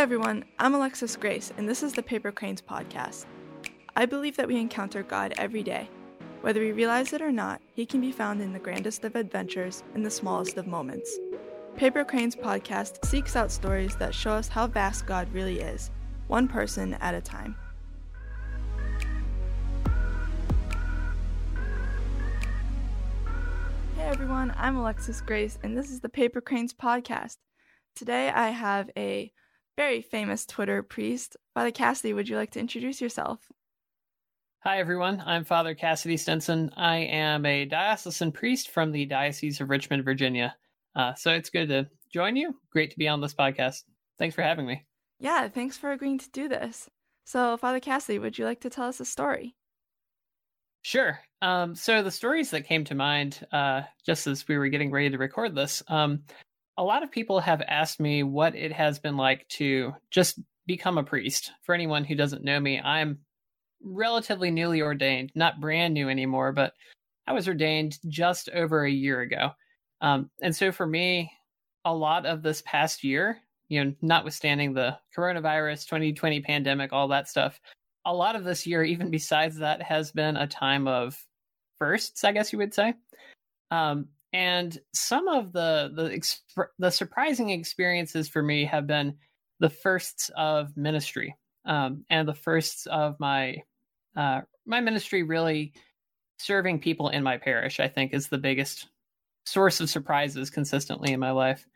everyone, I'm Alexis Grace, and this is the Paper Cranes Podcast. I believe that we encounter God every day. Whether we realize it or not, He can be found in the grandest of adventures and the smallest of moments. Paper Cranes Podcast seeks out stories that show us how vast God really is, one person at a time. Hey everyone, I'm Alexis Grace, and this is the Paper Cranes Podcast. Today I have a very famous Twitter priest. Father Cassidy, would you like to introduce yourself? Hi, everyone. I'm Father Cassidy Stinson. I am a diocesan priest from the Diocese of Richmond, Virginia. Uh, so it's good to join you. Great to be on this podcast. Thanks for having me. Yeah, thanks for agreeing to do this. So, Father Cassidy, would you like to tell us a story? Sure. Um, so the stories that came to mind uh, just as we were getting ready to record this, um, a lot of people have asked me what it has been like to just become a priest. For anyone who doesn't know me, I'm relatively newly ordained, not brand new anymore, but I was ordained just over a year ago. Um, and so for me, a lot of this past year, you know, notwithstanding the coronavirus, 2020 pandemic, all that stuff, a lot of this year, even besides that, has been a time of firsts, I guess you would say. Um, and some of the the the surprising experiences for me have been the firsts of ministry um, and the firsts of my uh, my ministry really serving people in my parish i think is the biggest source of surprises consistently in my life.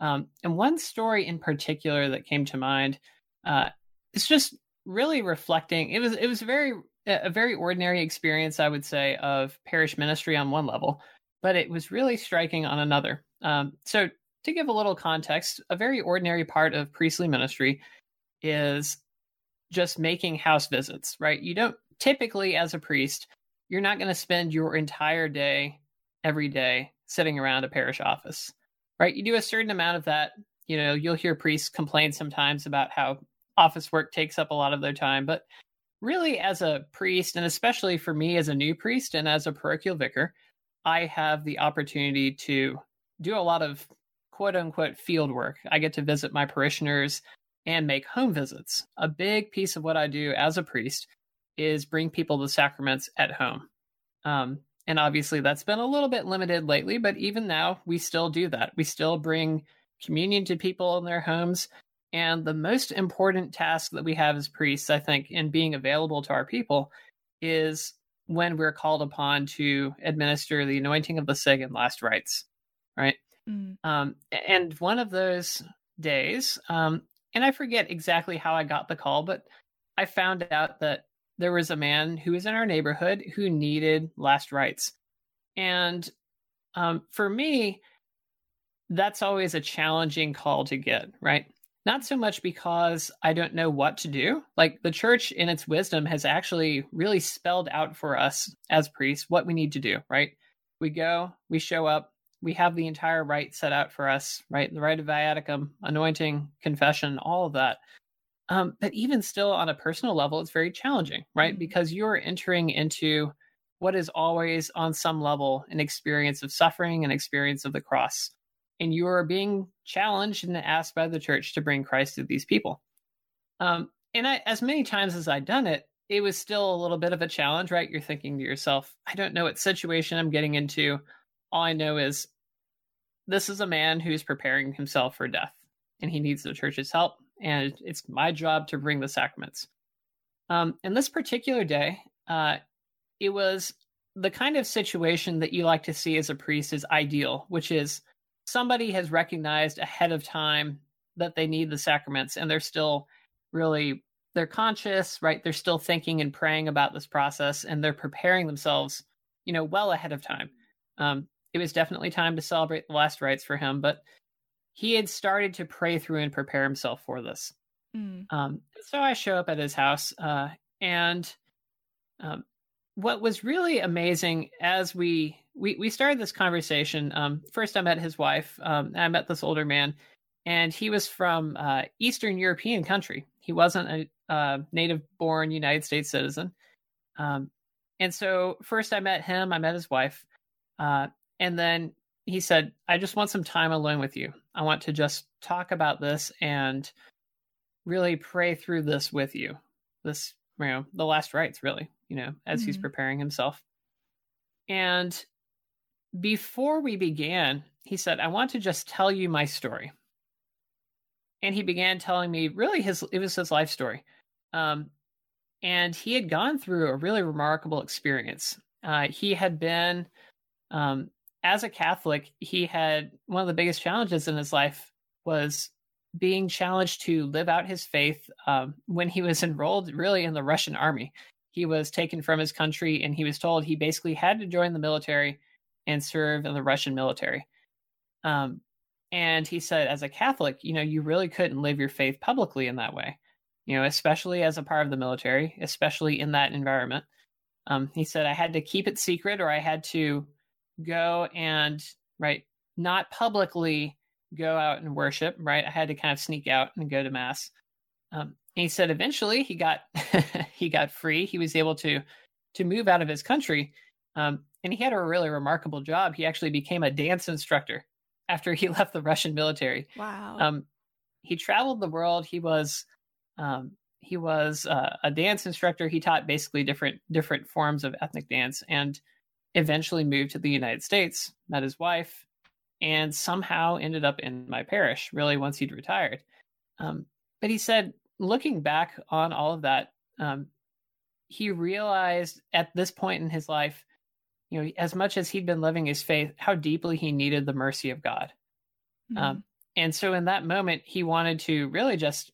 Um, and one story in particular that came to mind uh, is just really reflecting it was it was very a very ordinary experience i would say of parish ministry on one level but it was really striking on another. Um, so, to give a little context, a very ordinary part of priestly ministry is just making house visits, right? You don't typically, as a priest, you're not going to spend your entire day every day sitting around a parish office, right? You do a certain amount of that. You know, you'll hear priests complain sometimes about how office work takes up a lot of their time, but really, as a priest, and especially for me as a new priest and as a parochial vicar, I have the opportunity to do a lot of quote unquote field work. I get to visit my parishioners and make home visits. A big piece of what I do as a priest is bring people the sacraments at home. Um, and obviously, that's been a little bit limited lately, but even now, we still do that. We still bring communion to people in their homes. And the most important task that we have as priests, I think, in being available to our people is when we're called upon to administer the anointing of the sick and last rites, right? Mm. Um, and one of those days, um, and I forget exactly how I got the call, but I found out that there was a man who was in our neighborhood who needed last rites. And um, for me, that's always a challenging call to get, right? Not so much because I don't know what to do. Like the church, in its wisdom, has actually really spelled out for us as priests what we need to do, right? We go, we show up, we have the entire rite set out for us, right? The rite of viaticum, anointing, confession, all of that. Um, but even still, on a personal level, it's very challenging, right? Mm-hmm. Because you're entering into what is always, on some level, an experience of suffering, an experience of the cross and you are being challenged and asked by the church to bring Christ to these people. Um, and I, as many times as I'd done it, it was still a little bit of a challenge, right? You're thinking to yourself, I don't know what situation I'm getting into. All I know is this is a man who's preparing himself for death and he needs the church's help. And it's my job to bring the sacraments. Um, and this particular day, uh, it was the kind of situation that you like to see as a priest is ideal, which is somebody has recognized ahead of time that they need the sacraments and they're still really they're conscious right? They're still thinking and praying about this process and they're preparing themselves you know well ahead of time. Um, it was definitely time to celebrate the last rites for him but he had started to pray through and prepare himself for this. Mm. um, so i show up at his house uh, and um, what was really amazing as we we we started this conversation. Um, first, I met his wife. Um, I met this older man, and he was from uh, Eastern European country. He wasn't a uh, native-born United States citizen. Um, and so, first, I met him. I met his wife, uh, and then he said, "I just want some time alone with you. I want to just talk about this and." really pray through this with you. This, you know, the last rites, really, you know, as mm-hmm. he's preparing himself. And before we began, he said, I want to just tell you my story. And he began telling me really his it was his life story. Um, and he had gone through a really remarkable experience. Uh, he had been, um, as a Catholic, he had one of the biggest challenges in his life was being challenged to live out his faith um, when he was enrolled really in the Russian army. He was taken from his country and he was told he basically had to join the military and serve in the Russian military. Um, and he said, as a Catholic, you know, you really couldn't live your faith publicly in that way, you know, especially as a part of the military, especially in that environment. Um, he said, I had to keep it secret or I had to go and, right, not publicly go out and worship, right? I had to kind of sneak out and go to mass. Um, and he said eventually he got he got free. He was able to to move out of his country, um, and he had a really remarkable job. He actually became a dance instructor after he left the Russian military. Wow. Um, he traveled the world. He was um, he was uh, a dance instructor. He taught basically different different forms of ethnic dance, and eventually moved to the United States. Met his wife, and somehow ended up in my parish. Really, once he'd retired. Um, but he said, looking back on all of that, um, he realized at this point in his life you know, as much as he'd been living his faith, how deeply he needed the mercy of God. Mm-hmm. Um, and so in that moment, he wanted to really just,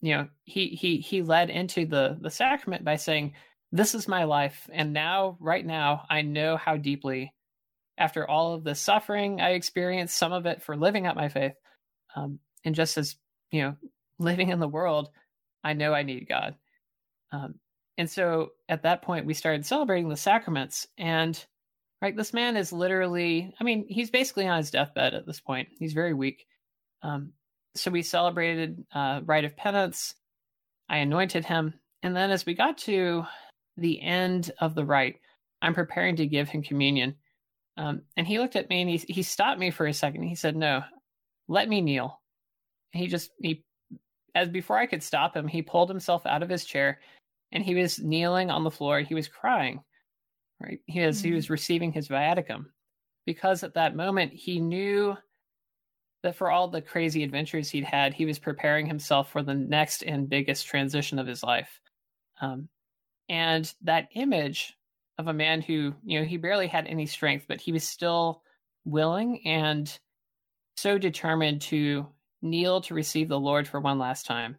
you know, he he he led into the the sacrament by saying, "This is my life, and now, right now, I know how deeply, after all of the suffering I experienced, some of it for living out my faith, um, and just as you know, living in the world, I know I need God." Um, and so at that point, we started celebrating the sacraments. And right, this man is literally, I mean, he's basically on his deathbed at this point. He's very weak. Um, so we celebrated uh, rite of penance. I anointed him. And then as we got to the end of the rite, I'm preparing to give him communion. Um, and he looked at me and he, he stopped me for a second. He said, No, let me kneel. He just, he, as before I could stop him, he pulled himself out of his chair and he was kneeling on the floor. He was crying, right? He was mm-hmm. he was receiving his viaticum because at that moment he knew that for all the crazy adventures he'd had, he was preparing himself for the next and biggest transition of his life. Um, and that image of a man who, you know, he barely had any strength, but he was still willing and so determined to kneel to receive the Lord for one last time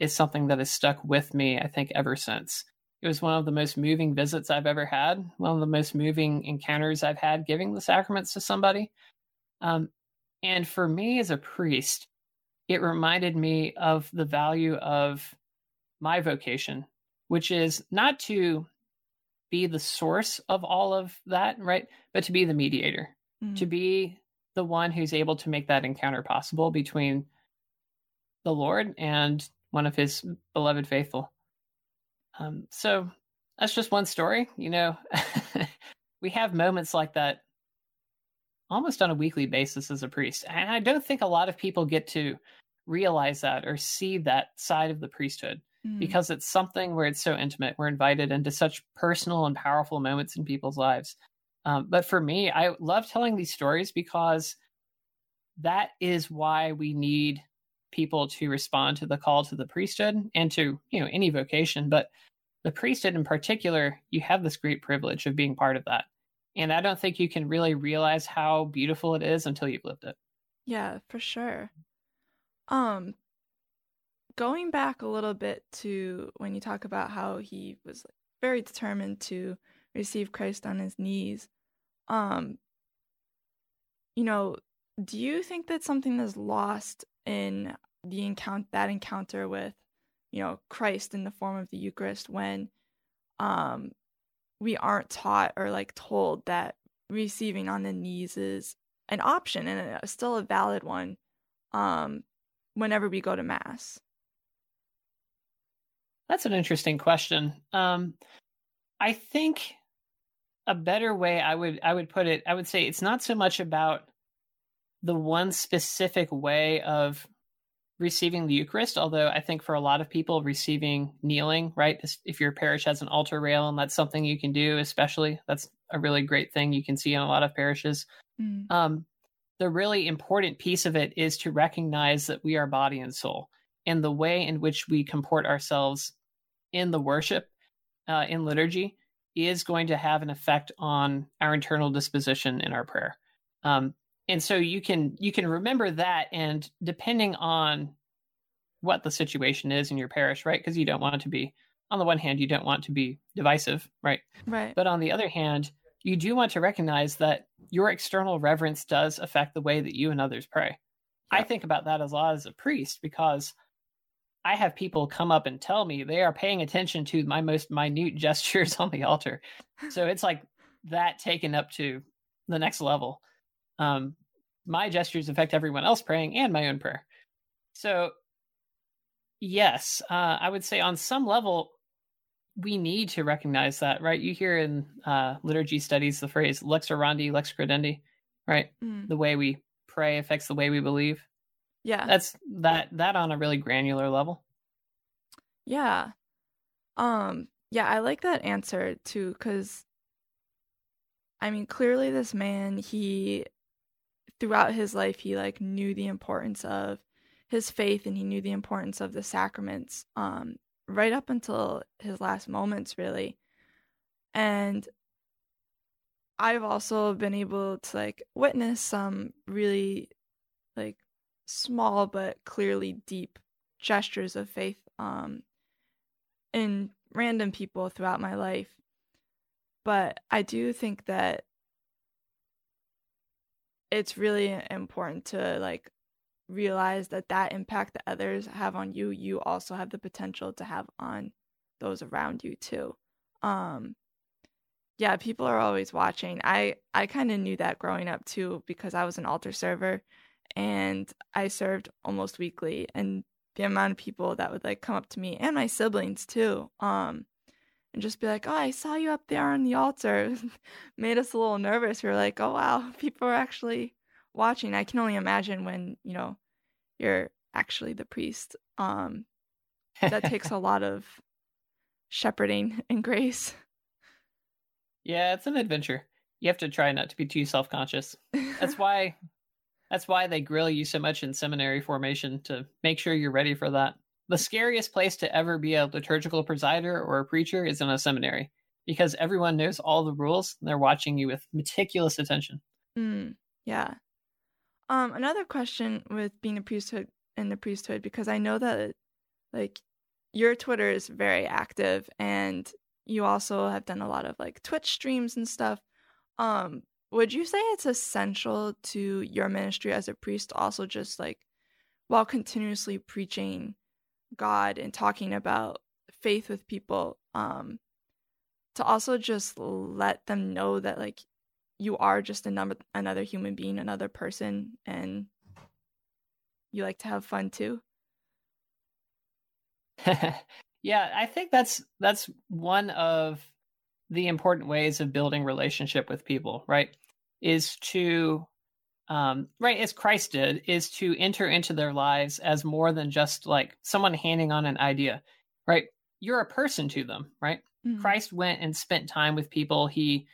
is something that has stuck with me, I think, ever since. It was one of the most moving visits I've ever had, one of the most moving encounters I've had giving the sacraments to somebody. Um, and for me as a priest, it reminded me of the value of my vocation, which is not to be the source of all of that, right? But to be the mediator, mm. to be the one who's able to make that encounter possible between the Lord and one of his beloved faithful. Um, so that's just one story. You know, we have moments like that almost on a weekly basis as a priest. And I don't think a lot of people get to realize that or see that side of the priesthood mm. because it's something where it's so intimate. We're invited into such personal and powerful moments in people's lives. Um, but for me, I love telling these stories because that is why we need people to respond to the call to the priesthood and to you know any vocation but the priesthood in particular you have this great privilege of being part of that. And i don't think you can really realize how beautiful it is until you've lived it. Yeah for sure. Um going back a little bit to when you talk about how he was very determined to receive christ on his knees um you know do you think that something is lost in the encounter that encounter with you know Christ in the form of the Eucharist when um we aren't taught or like told that receiving on the knees is an option and a, still a valid one um whenever we go to mass. That's an interesting question. Um i think a better way i would i would put it i would say it's not so much about the one specific way of receiving the Eucharist, although I think for a lot of people, receiving kneeling, right? If your parish has an altar rail and that's something you can do, especially, that's a really great thing you can see in a lot of parishes. Mm. Um, the really important piece of it is to recognize that we are body and soul. And the way in which we comport ourselves in the worship, uh, in liturgy, is going to have an effect on our internal disposition in our prayer. Um, and so you can you can remember that and depending on what the situation is in your parish right? Because you don't want to be on the one hand you don't want to be divisive right? Right. But on the other hand you do want to recognize that your external reverence does affect the way that you and others pray. I think about that as a lot as a priest because i have people come up and tell me they are paying attention to my most minute gestures on the altar. So it's like that taken up to the next level. Um, my gestures affect everyone else praying and my own prayer. So, yes, uh, I would say on some level, we need to recognize that, right? You hear in uh, liturgy studies the phrase lex orandi, lex credendi, right? Mm. The way we pray affects the way we believe. Yeah. That's that that on a really granular level. Yeah. Um yeah, I like that answer too cuz I mean, clearly this man he throughout his life he like knew the importance of his faith and he knew the importance of the sacraments um right up until his last moments really. And i've also been able to like witness some really like small but clearly deep gestures of faith um in random people throughout my life. But i do think that it's really important to like realize that that impact that others have on you you also have the potential to have on those around you too. Um yeah people are always watching. I i kind of knew that growing up too because i was an altar server and i served almost weekly and the amount of people that would like come up to me and my siblings too. Um and just be like, "Oh, I saw you up there on the altar." Made us a little nervous. We were like, "Oh wow, people are actually watching." I can only imagine when you know you're actually the priest. Um, that takes a lot of shepherding and grace. Yeah, it's an adventure. You have to try not to be too self-conscious. That's why that's why they grill you so much in seminary formation to make sure you're ready for that the scariest place to ever be a liturgical presider or a preacher is in a seminary because everyone knows all the rules and they're watching you with meticulous attention. Mm, yeah. Um, another question with being a priesthood in the priesthood because I know that like your Twitter is very active and you also have done a lot of like Twitch streams and stuff. Um, would you say it's essential to your ministry as a priest also just like while continuously preaching God and talking about faith with people um to also just let them know that like you are just a number another human being another person and you like to have fun too. Yeah i think that's that's one of the important ways of building relationship with people right is to um, right as Christ did, is to enter into their lives as more than just like someone handing on an idea, right? You're a person to them, right? Mm-hmm. Christ went and spent time with people. He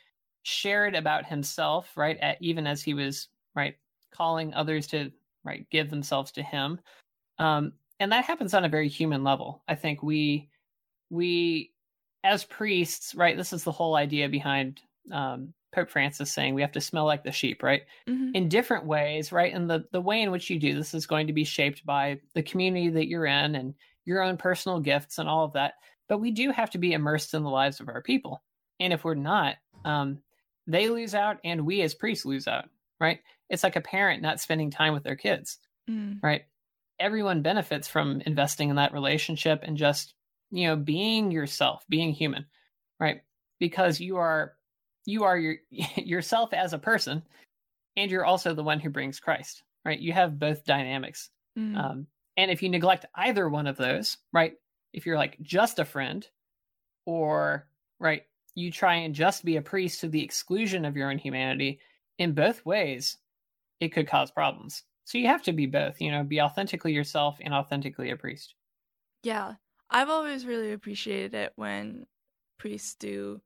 shared about himself, right? At, even as he was right calling others to right give themselves to him, um, and that happens on a very human level. I think we we as priests, right? This is the whole idea behind um, Pope Francis saying we have to smell like the sheep, right? Mm-hmm. In different ways, right? And the the way in which you do this is going to be shaped by the community that you're in and your own personal gifts and all of that. But we do have to be immersed in the lives of our people. And if we're not, um, they lose out and we as priests lose out, right? It's like a parent not spending time with their kids, mm. right? Everyone benefits from investing in that relationship and just, you know, being yourself, being human, right? Because you are you are your yourself as a person and you're also the one who brings christ right you have both dynamics mm. um, and if you neglect either one of those right if you're like just a friend or right you try and just be a priest to the exclusion of your own humanity in both ways it could cause problems So you have to be both, you know, be authentically yourself and authentically a priest. Yeah. I've always really appreciated it when priests do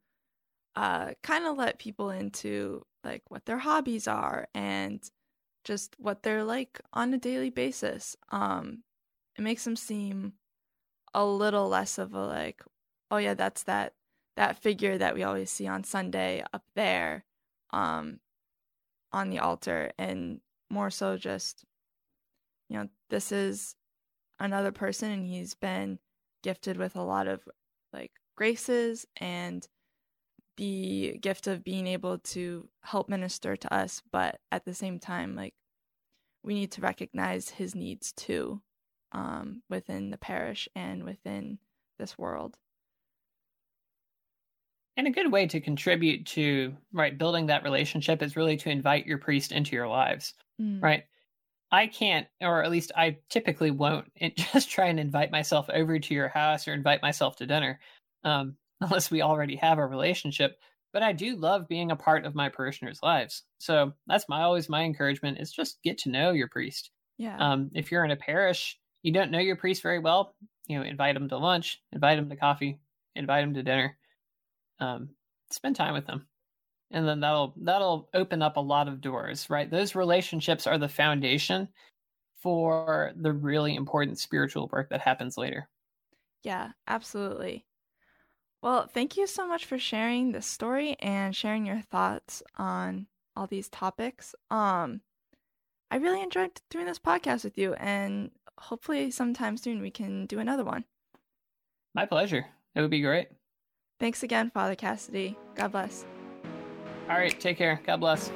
uh kind of let people into like what their hobbies are and just what they're like on a daily basis. Um it makes them seem a little less of a like, oh yeah, that's that that figure that we always see on Sunday up there um on the altar and more so just you know, this is another person and he's been gifted with a lot of like graces and the gift of being able to help minister to us, but at the same time, like we need to recognize his needs too um, within the parish and within this world. And a good way to contribute to right building that relationship is really to invite your priest into your lives, mm. right? I can't, or at least I typically won't, just try and invite myself over to your house or invite myself to dinner, um, unless we already have a relationship. But I do love being a part of my parishioners' lives. So that's my always my encouragement is just get to know your priest. Yeah. Um, if you're in a parish, you don't know your priest very well, you know, invite them to lunch, invite them to coffee, invite them to dinner. Um, spend time with them and then that'll that'll open up a lot of doors right those relationships are the foundation for the really important spiritual work that happens later yeah absolutely well thank you so much for sharing this story and sharing your thoughts on all these topics um i really enjoyed doing this podcast with you and hopefully sometime soon we can do another one my pleasure it would be great thanks again father cassidy god bless all right, take care. God bless.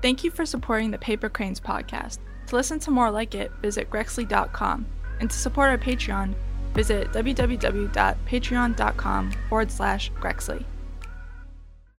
Thank you for supporting the Paper Cranes podcast. To listen to more like it, visit grexley.com. And to support our Patreon, visit www.patreon.com forward slash grexley.